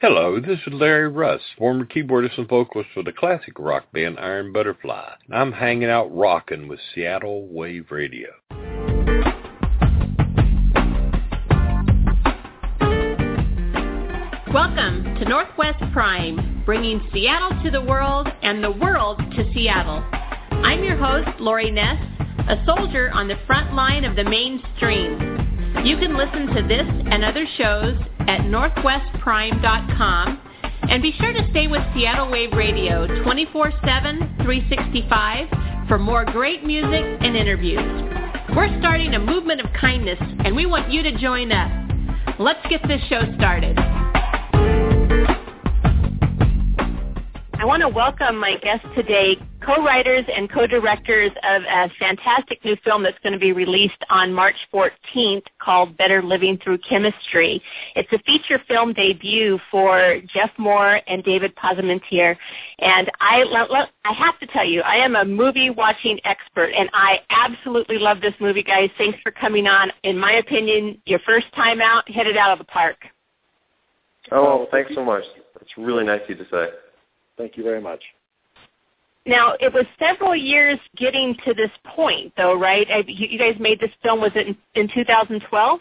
Hello, this is Larry Russ, former keyboardist and vocalist for the classic rock band Iron Butterfly. I'm hanging out rocking with Seattle Wave Radio. Welcome to Northwest Prime, bringing Seattle to the world and the world to Seattle. I'm your host, Lori Ness, a soldier on the front line of the mainstream. You can listen to this and other shows at northwestprime.com and be sure to stay with Seattle Wave Radio 24-7, 365 for more great music and interviews. We're starting a movement of kindness and we want you to join us. Let's get this show started. I want to welcome my guest today, co-writers and co-directors of a fantastic new film that's going to be released on March 14th called Better Living Through Chemistry. It's a feature film debut for Geoff Moore and David Posamentier. And I, I have to tell you, I am a movie watching expert, and I absolutely love this movie, guys. Thanks for coming on. In my opinion, your first time out, hit it out of the park. Oh, thanks so much. It's really nice of you to say. Thank you very much. Now, it was several years getting to this point, though, right? You guys made this film, was it in, in 2012?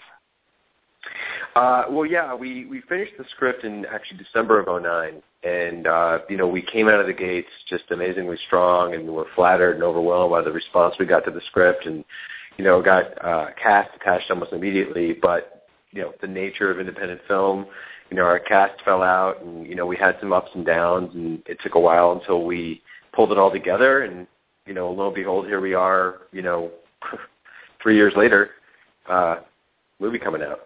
Uh, well, yeah, we, we finished the script in actually December of 09, and, uh, you know, we came out of the gates just amazingly strong, and were flattered and overwhelmed by the response we got to the script, and, you know, got uh, cast attached almost immediately, but, you know, the nature of independent film, you know, our cast fell out, and, you know, we had some ups and downs, and it took a while until we – pulled it all together, and you know, lo and behold, here we are. You know, three years later, uh, movie coming out.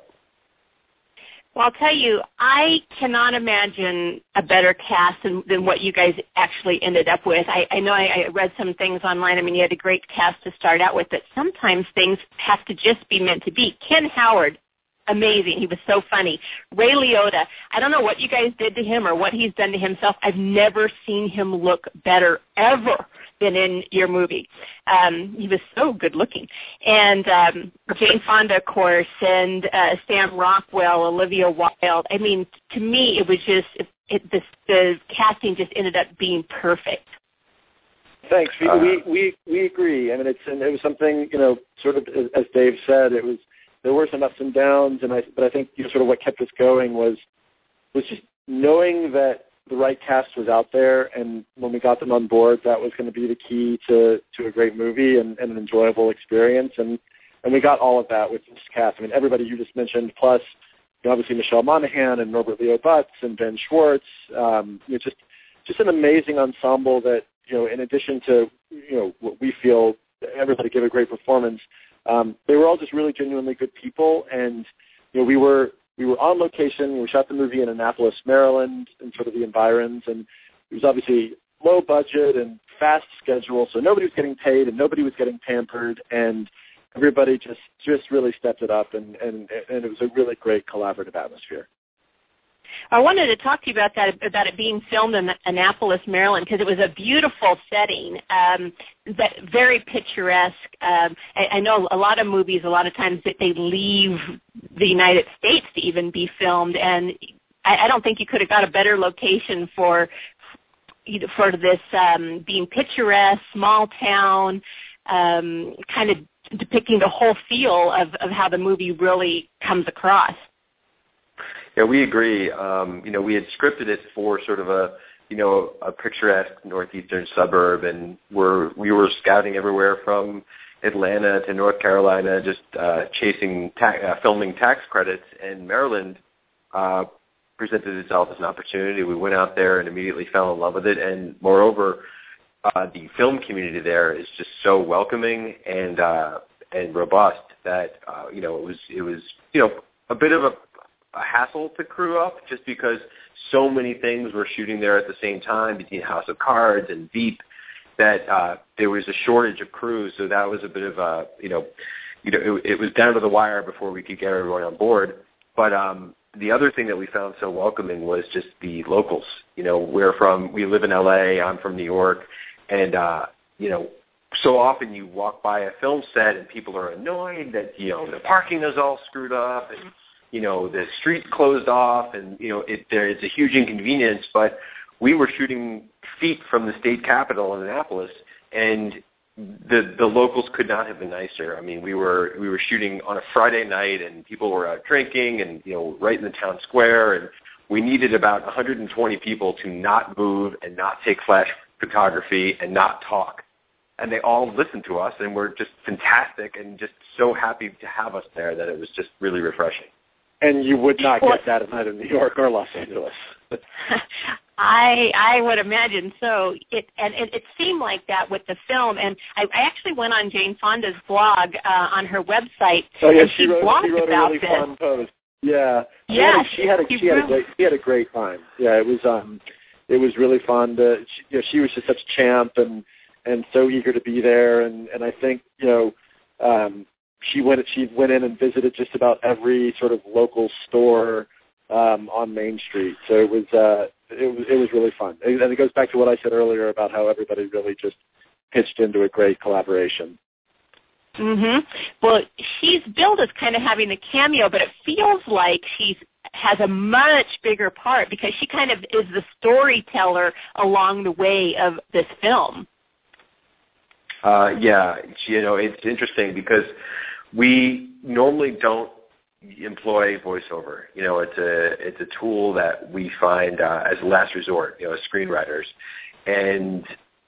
Well, I'll tell you, I cannot imagine a better cast than, than what you guys actually ended up with. I, I know I, I read some things online. I mean, you had a great cast to start out with, but sometimes things have to just be meant to be. Ken Howard, amazing. He was so funny. Ray Liotta, I don't know what you guys did to him or what he's done to himself. I've never seen him look better ever than in your movie. Um, he was so good looking. And um, Jane Fonda, of course, and uh, Sam Rockwell, Olivia Wilde. I mean, to me, it was just it, it, this, the casting just ended up being perfect. Thanks. We, uh, we we we agree. I mean, it's and it was something you know, sort of as Dave said, it was there were some ups and downs, and I but I think you know, sort of what kept us going was was just knowing that the right cast was out there, and when we got them on board, that was going to be the key to to a great movie and, and an enjoyable experience, and and we got all of that with this cast. I mean, everybody you just mentioned, plus you know, obviously Michelle Monaghan and Norbert Leo Butz and Ben Schwartz. Um, you know, just just an amazing ensemble that you know, in addition to you know what we feel everybody gave a great performance um, they were all just really genuinely good people, and you know we were we were on location. We shot the movie in Annapolis, Maryland, and sort of the environs, and it was obviously low budget and fast schedule, so nobody was getting paid and nobody was getting pampered, and everybody just just really stepped it up, and and and it was a really great collaborative atmosphere. I wanted to talk to you about that, about it being filmed in Annapolis, Maryland, because it was a beautiful setting, um, very picturesque. Um, I, I know a lot of movies, a lot of times that they leave the United States to even be filmed, and I, I don't think you could have got a better location for for this um, being picturesque, small town, um, kind of depicting the whole feel of, of how the movie really comes across. Yeah, we agree. Um, you know, we had scripted it for sort of a you know a picturesque northeastern suburb, and we're we were scouting everywhere from Atlanta to North Carolina, just uh, chasing ta- uh, filming tax credits. And Maryland uh, presented itself as an opportunity. We went out there and immediately fell in love with it. And moreover, uh, the film community there is just so welcoming and uh, and robust that uh, you know it was it was you know a bit of a a hassle to crew up just because so many things were shooting there at the same time between House of Cards and Veep that uh, there was a shortage of crews. So that was a bit of a you know you know it, it was down to the wire before we could get everyone on board. But um, the other thing that we found so welcoming was just the locals. You know, we're from we live in LA. I'm from New York, and uh, you know so often you walk by a film set and people are annoyed that you know the parking is all screwed up and you know the streets closed off, and you know it, there is a huge inconvenience. But we were shooting feet from the state capitol in Annapolis, and the the locals could not have been nicer. I mean, we were we were shooting on a Friday night, and people were out drinking, and you know, right in the town square, and we needed about 120 people to not move and not take flash photography and not talk. And they all listened to us, and were just fantastic, and just so happy to have us there that it was just really refreshing. And you would not get that in either New York or Los Angeles. I I would imagine so. It and it, it seemed like that with the film. And I, I actually went on Jane Fonda's blog uh, on her website. Oh yeah, and she, wrote, blogged she wrote about a really this. fun post. Yeah, Yeah, she had a she she had a great she had a great time. Yeah, it was um it was really fun. To, she, you know, she was just such a champ and and so eager to be there. And and I think you know um she went she went in and visited just about every sort of local store um on Main Street. So it was uh it was it was really fun. And it goes back to what I said earlier about how everybody really just pitched into a great collaboration. Mhm. Well, she's billed as kind of having a cameo, but it feels like she's has a much bigger part because she kind of is the storyteller along the way of this film. Uh, yeah, you know, it's interesting because we normally don't employ voiceover. You know, it's a it's a tool that we find uh, as a last resort. You know, as screenwriters, and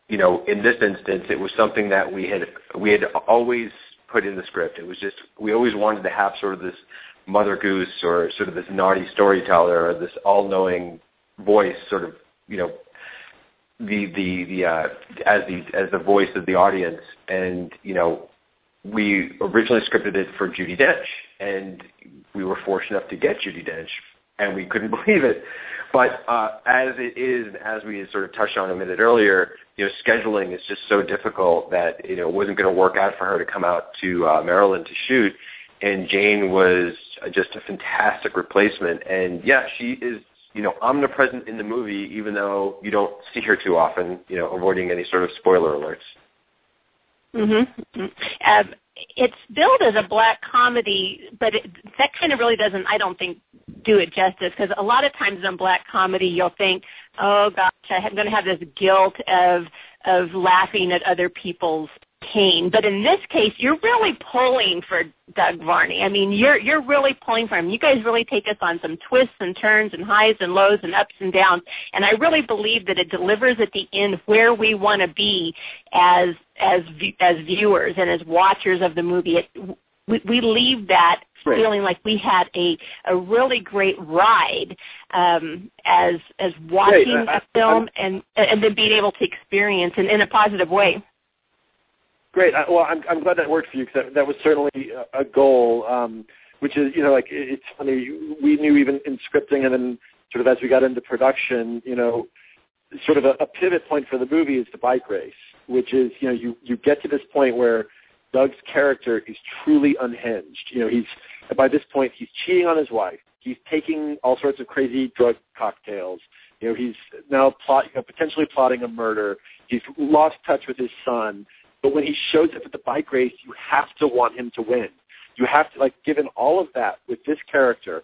you know, in this instance, it was something that we had we had always put in the script. It was just we always wanted to have sort of this mother goose or sort of this naughty storyteller or this all-knowing voice, sort of you know, the the the uh, as the as the voice of the audience, and you know, we originally scripted it for Judi Dench, and we were fortunate enough to get Judi Dench, and we couldn't believe it. But uh, as it is, as we sort of touched on a minute earlier, you know, scheduling is just so difficult that you know it wasn't going to work out for her to come out to uh, Maryland to shoot. And Jane was just a fantastic replacement. And yeah, she is you know omnipresent in the movie, even though you don't see her too often. You know, avoiding any sort of spoiler alerts. Mm-hmm. Um, it's billed as a black comedy, but it, that kind of really doesn't, I don't think, do it justice because a lot of times in black comedy you'll think, oh gosh, I'm going to have this guilt of of laughing at other people's pain. But in this case, you're really pulling for Doug Varney. I mean, you're you're really pulling for him. You guys really take us on some twists and turns and highs and lows and ups and downs. And I really believe that it delivers at the end where we want to be as as as viewers and as watchers of the movie. It, we, we leave that Right. feeling like we had a a really great ride um, as as watching I- a film and and then being able to experience in, in a positive way. Great. I, well, I'm, I'm glad that worked for you because that, that was certainly a, goal. Um, which is, you know, like it, it's funny. We knew even in scripting and then sort of as we got into production, you know, sort of a, a pivot point for the movie is the bike race, which is, you know, you you get to this point where Doug's character is truly unhinged. You know, he's by this point he's cheating on his wife. He's taking all sorts of crazy drug cocktails. You know, he's now plot, you know, potentially plotting a murder. He's lost touch with his son. But when he shows up at the bike race, you have to want him to win. You have to, like, given all of that with this character,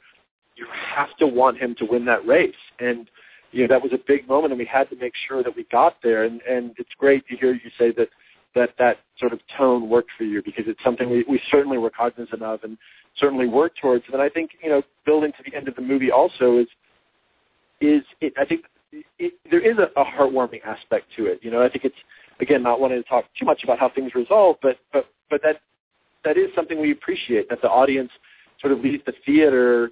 you have to want him to win that race. And, you know, that was a big moment, and we had to make sure that we got there. And, and it's great to hear you say that that that sort of tone worked for you because it's something we, we certainly were cognizant of and certainly worked towards. And I think, you know, building to the end of the movie also is, is it, I think it, there is a, a heartwarming aspect to it. You know, I think it's, again, not wanting to talk too much about how things resolve, but but but that that is something we appreciate that the audience sort of leaves the theater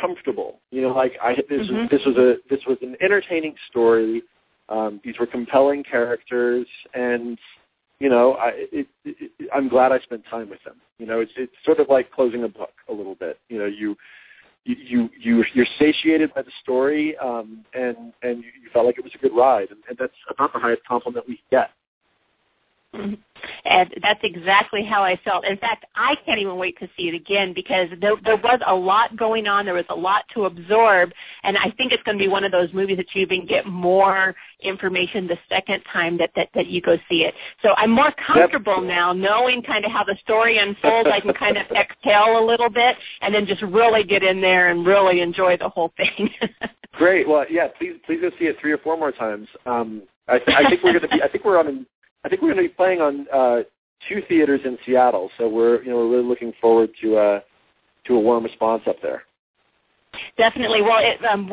comfortable. You know, like I this Mhm. was this was a this was an entertaining story. Um, these were compelling characters, and you know, I it, it, I'm glad I spent time with them. You know, it's it's sort of like closing a book a little bit. You know, you you you you- you're satiated by the story, um, and and you you felt like it was a good ride, and, and that's about the highest compliment we get. And that's exactly how I felt. In fact, I can't even wait to see it again because there, there was a lot going on. There was a lot to absorb, and I think it's going to be one of those movies that you even get more information the second time that that, that you go see it. So I'm more comfortable yep. now, knowing kind of how the story unfolds. I can kind of exhale a little bit, and then just really get in there and really enjoy the whole thing. Great. Well, yeah. Please, please go see it three or four more times. Um, I, th- I think we're going to be. I think we're on. I think we're going to be playing on uh, two theaters in Seattle. So we're, you know, we're really looking forward to uh, to a warm response up there. Definitely. Well, it, um,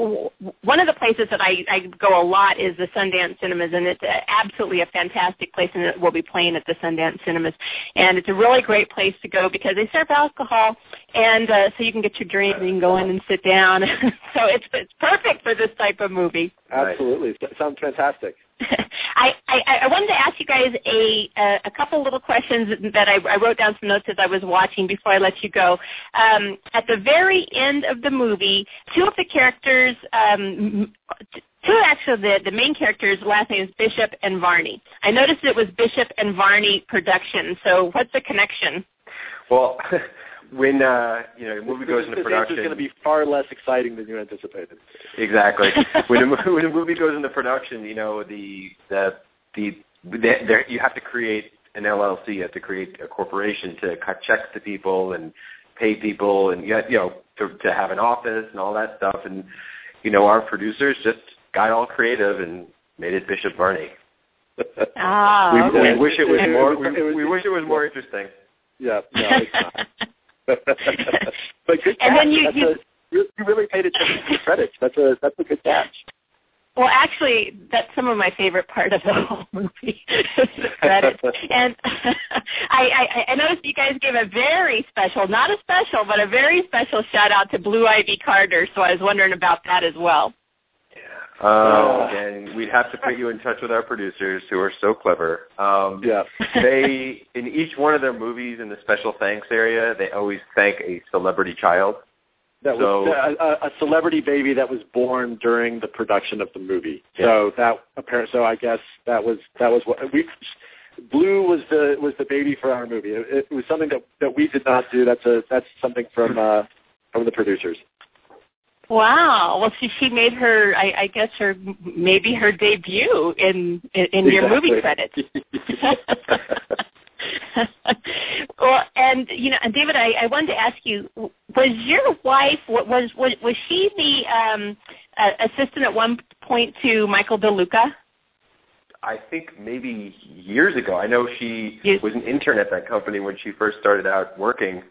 one of the places that I, I go a lot is the Sundance Cinemas, and it's absolutely a fantastic place, and it will be playing at the Sundance Cinemas. And it's a really great place to go because they serve alcohol, and uh, so you can get your drink and you can go in and sit down. so it's it's perfect for this type of movie. Absolutely, it sounds fantastic. I, I, I wanted to ask you guys a a, a couple little questions that I, I wrote down some notes as I was watching before I let you go. Um, at the very end of the movie, two of the characters, um, two actually the the main characters' last names Bishop and Varney. I noticed it was Bishop and Varney production. So what's the connection? Well. When uh, you know a movie goes into production, it's going to be far less exciting than you anticipated. Exactly. when a when a movie goes into production, you know the the the, the there you have to create an LLC. You have to create a corporation to cut checks to people and pay people, and you know to to have an office and all that stuff. And you know our producers just got all creative and made it Bishop Varney. ah, we, okay. we wish it was more. We, we wish it was more interesting. Yeah, no, it's not. but good catch. And then you, you, a, you really paid attention to the credits. That's a that's a good catch. Well, actually, that's some of my favorite part of the whole movie, the credits. and I, I, I noticed you guys gave a very special, not a special, but a very special shout out to Blue Ivy Carter. So I was wondering about that as well. Oh, and we'd have to put you in touch with our producers who are so clever. Um, yeah. they in each one of their movies in the special thanks area, they always thank a celebrity child. That so, was a, a celebrity baby that was born during the production of the movie. Yeah. So that apparent. So I guess that was that was what we. Blue was the was the baby for our movie. It, it was something that that we did not do. That's a that's something from uh, from the producers. Wow. Well, she she made her, I, I guess her maybe her debut in in, in your exactly. movie credits. well, and you know, and David, I, I wanted to ask you: Was your wife was was was she the um, uh, assistant at one point to Michael DeLuca? I think maybe years ago. I know she yes. was an intern at that company when she first started out working,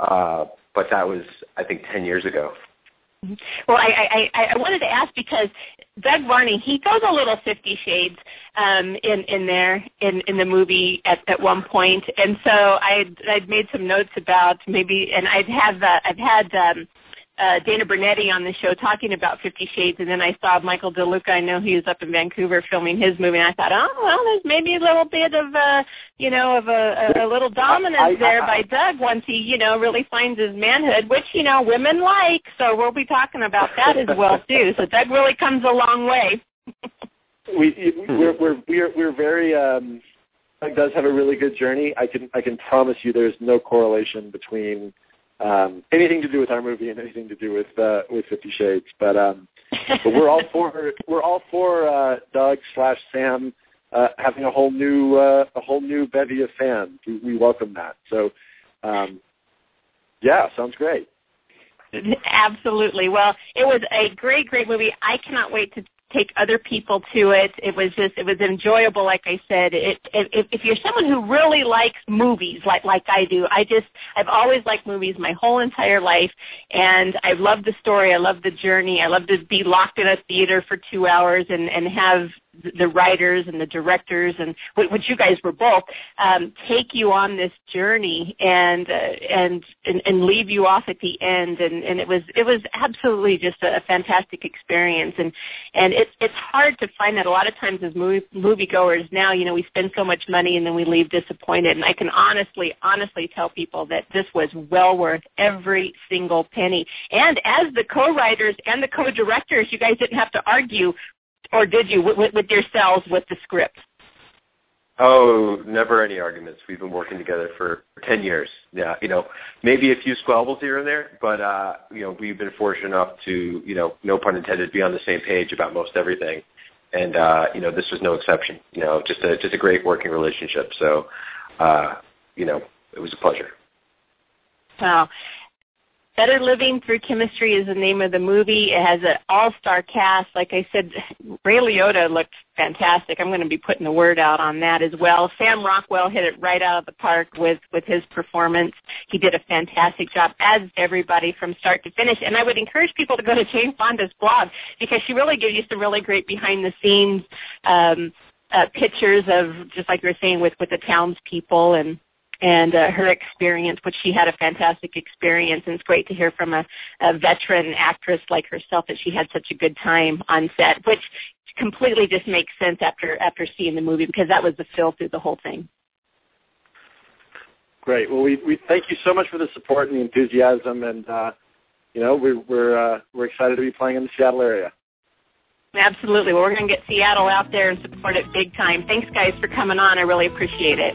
uh, but that was I think ten years ago. Well, I, I, I wanted to ask because Doug Varney, he goes a little Fifty Shades um, in in there in in the movie at at one point, and so I I'd made some notes about maybe, and I'd have uh, I've had um, uh, Dana Brunetti on the show talking about Fifty Shades, and then I saw Michael DeLuca. I know he was up in Vancouver filming his movie, and I thought, oh well, there's maybe a little bit of a, you know, of a, a, little dominance I, I, there I, by Doug once he, you know, really finds his manhood, which you know women like. So we'll be talking about that as well too. So Doug really comes a long way. we we're we're we're we're very. um Doug does have a really good journey. I can I can promise you, there's no correlation between um, anything to do with our movie and anything to do with uh, with Fifty Shades. But um, but we're all for we're all for uh, Doug slash Sam uh, having a whole new uh, a whole new bevy of fans. We, we welcome that. So um, yeah, sounds great. Absolutely. Well, it was a great, great movie. I cannot wait to take other people to it. It was just it was enjoyable. Like I said, it, if, if you're someone who really likes movies, like like I do, I just I've always liked movies my whole entire life, and I love the story. I love the journey. I love to be locked in a theater for two hours and and have the writers and the directors and which you guys were both um, take you on this journey and, uh, and and and leave you off at the end. And and it was it was absolutely just a, fantastic experience. And and it's it's hard to find that a lot of times as movie moviegoers now you know we spend so much money and then we leave disappointed. And I can honestly honestly tell people that this was well worth every single penny. And as the co-writers and the co-directors you guys didn't have to argue or did you with, with yourselves with the script? Oh, never any arguments. We've been working together for 10 years. Yeah, you know, maybe a few squabbles here and there, but, uh, you know, we've been fortunate enough to, you know, no pun intended, be on the same page about most everything. And, uh, you know, this was no exception, you know, just a, just a great working relationship. So, uh, you know, it was a pleasure. Wow. Better Living Through Chemistry is the name of the movie. It has an all-star cast. Like I said, Ray Liotta looked fantastic. I'm going to be putting the word out on that as well. Sam Rockwell hit it right out of the park with with his performance. He did a fantastic job, as everybody from start to finish. And I would encourage people to go to Jane Fonda's blog because she really gives you some really great behind-the-scenes um, uh, pictures of just like you were saying with with the townspeople and and uh, her experience, which she had a fantastic experience, and it's great to hear from a, a veteran actress like herself that she had such a good time on set, which completely just makes sense after after seeing the movie because that was the feel through the whole thing. Great. Well, we we thank you so much for the support and the enthusiasm, and uh, you know we're we're uh, we're excited to be playing in the Seattle area. Absolutely. Well, we're going to get Seattle out there and support it big time. Thanks, guys, for coming on. I really appreciate it.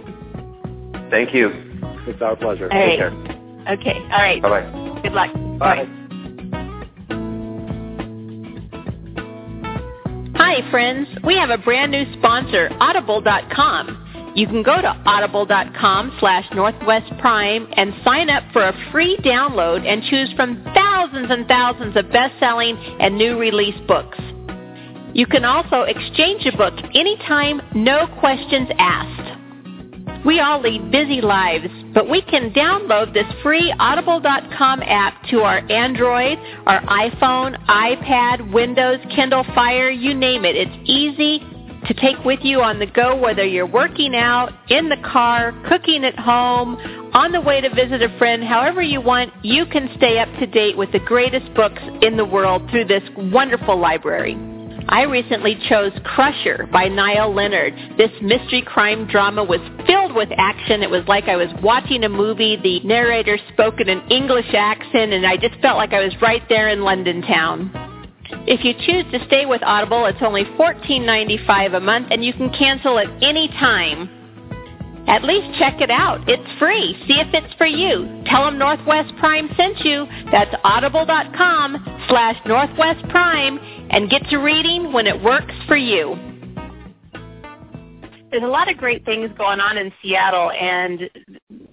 Thank you. It's our pleasure. All Take care. Okay. All right. Bye-bye. Good luck. Bye. Hi, friends. We have a brand new sponsor, Audible.com. You can go to audible.com slash Northwest Prime and sign up for a free download and choose from thousands and thousands of best-selling and new release books. You can also exchange a book anytime, no questions asked. We all lead busy lives, but we can download this free audible.com app to our Android, our iPhone, iPad, Windows, Kindle Fire, you name it. It's easy to take with you on the go whether you're working out, in the car, cooking at home, on the way to visit a friend, however you want, you can stay up to date with the greatest books in the world through this wonderful library. I recently chose Crusher by Niall Leonard. This mystery crime drama was filled with action. It was like I was watching a movie. The narrator spoke in an English accent, and I just felt like I was right there in London town. If you choose to stay with Audible, it's only $14.95 a month, and you can cancel at any time. At least check it out. It's free. See if it's for you. Tell them Northwest Prime sent you. That's audible.com slash Northwest Prime and get to reading when it works for you. There's a lot of great things going on in Seattle, and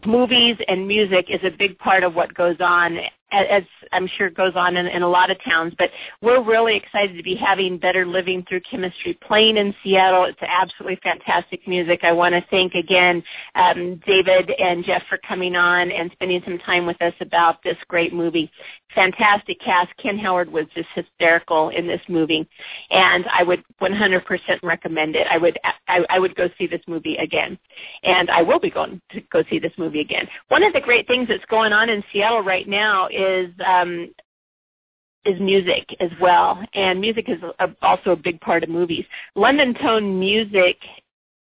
movies and music is a big part of what goes on as I'm sure goes on in, in a lot of towns. But we're really excited to be having Better Living Through Chemistry playing in Seattle. It's absolutely fantastic music. I want to thank again um, David and Geoff for coming on and spending some time with us about this great movie. Fantastic cast. Ken Howard was just hysterical in this movie, and I would 100% recommend it. I would I, I would go see this movie again, and I will be going to go see this movie again. One of the great things that's going on in Seattle right now is um, is music as well, and music is a, also a big part of movies. London Tone Music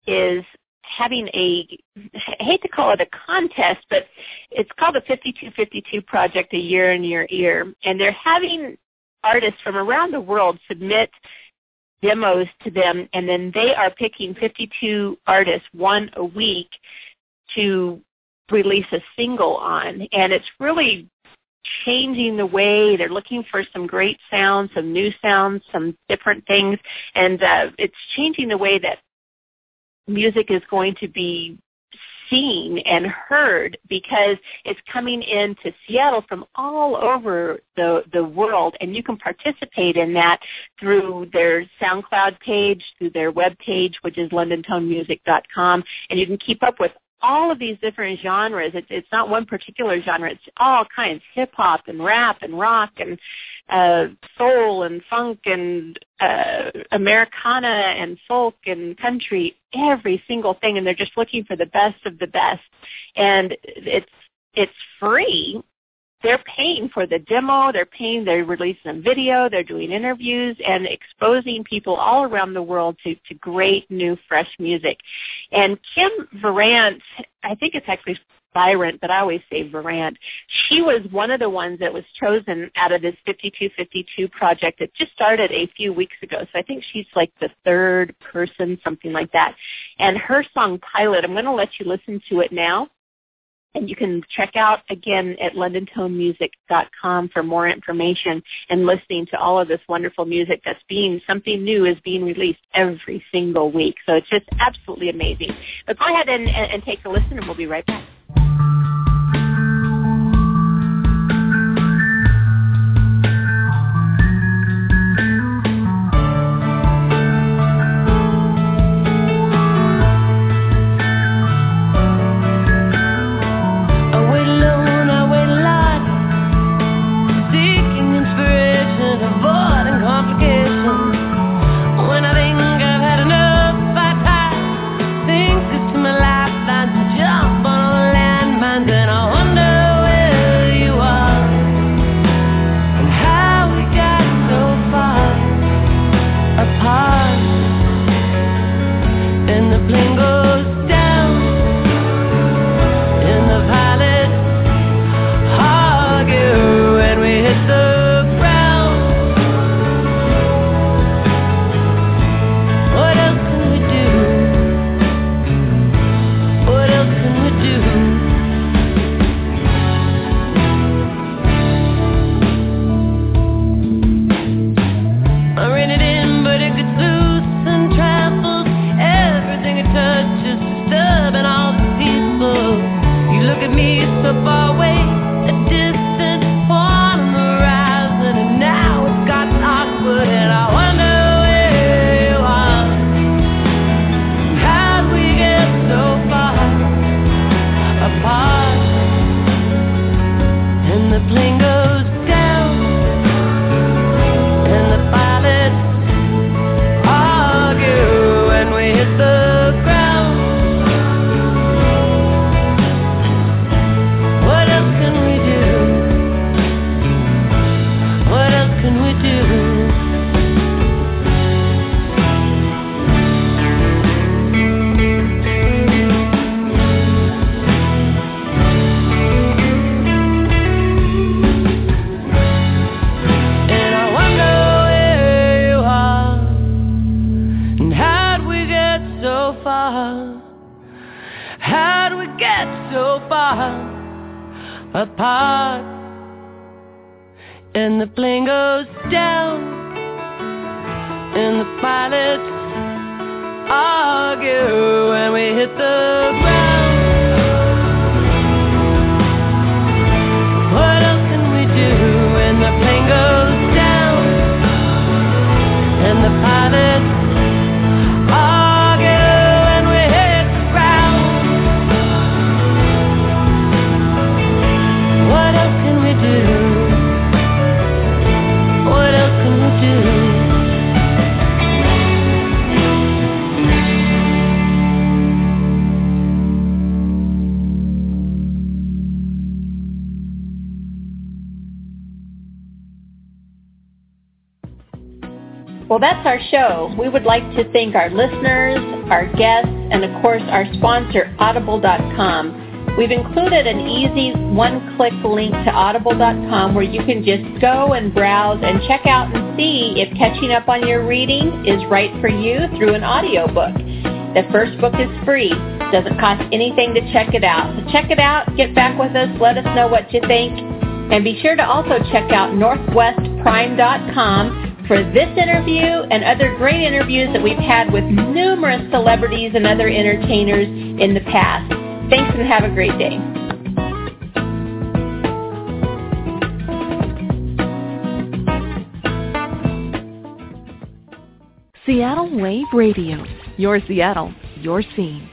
is having a I hate to call it a contest, but it's called the 5252 Project a year in your ear, and they're having artists from around the world submit demos to them, and then they are picking 52 artists, one a week, to release a single on, and it's really changing the way they're looking for some great sounds, some new sounds, some different things, and uh, it's changing the way that music is going to be seen and heard because it's coming into Seattle from all over the the world. And you can participate in that through their SoundCloud page, through their web page which is londontonemusic.com and you can keep up with all of these different genres. It's, it's not one particular genre. It's all kinds, hip hop and rap and rock and uh, soul and funk and uh, Americana and folk and country. Every single thing, and they're just looking for the best of the best. And it's it's free they're paying for the demo, they're paying, they're releasing video, they're doing interviews and exposing people all around the world to, to great new fresh music. And Kim Verant, I think it's actually Virant, but I always say Virant. She was one of the ones that was chosen out of this 5252 project that just started a few weeks ago. So I think she's like the third person, something like that. And her song Pilot, I'm going to let you listen to it now. And you can check out again at londontonemusic.com for more information and listening to all of this wonderful music that's being, something new is being released every single week. So it's just absolutely amazing. But go ahead and, and take a listen and we'll be right back. Well, that's our show. We would like to thank our listeners, our guests, and of course our sponsor, Audible.com. We've included an easy one-click link to Audible.com where you can just go and browse and check out and see if catching up on your reading is right for you through an audiobook. The first book is free. Doesn't cost anything to check it out. So check it out, get back with us, let us know what you think. And be sure to also check out northwestprime.com for this interview and other great interviews that we've had with numerous celebrities and other entertainers in the past. Thanks and have a great day. Seattle Wave Radio. Your Seattle, your scene.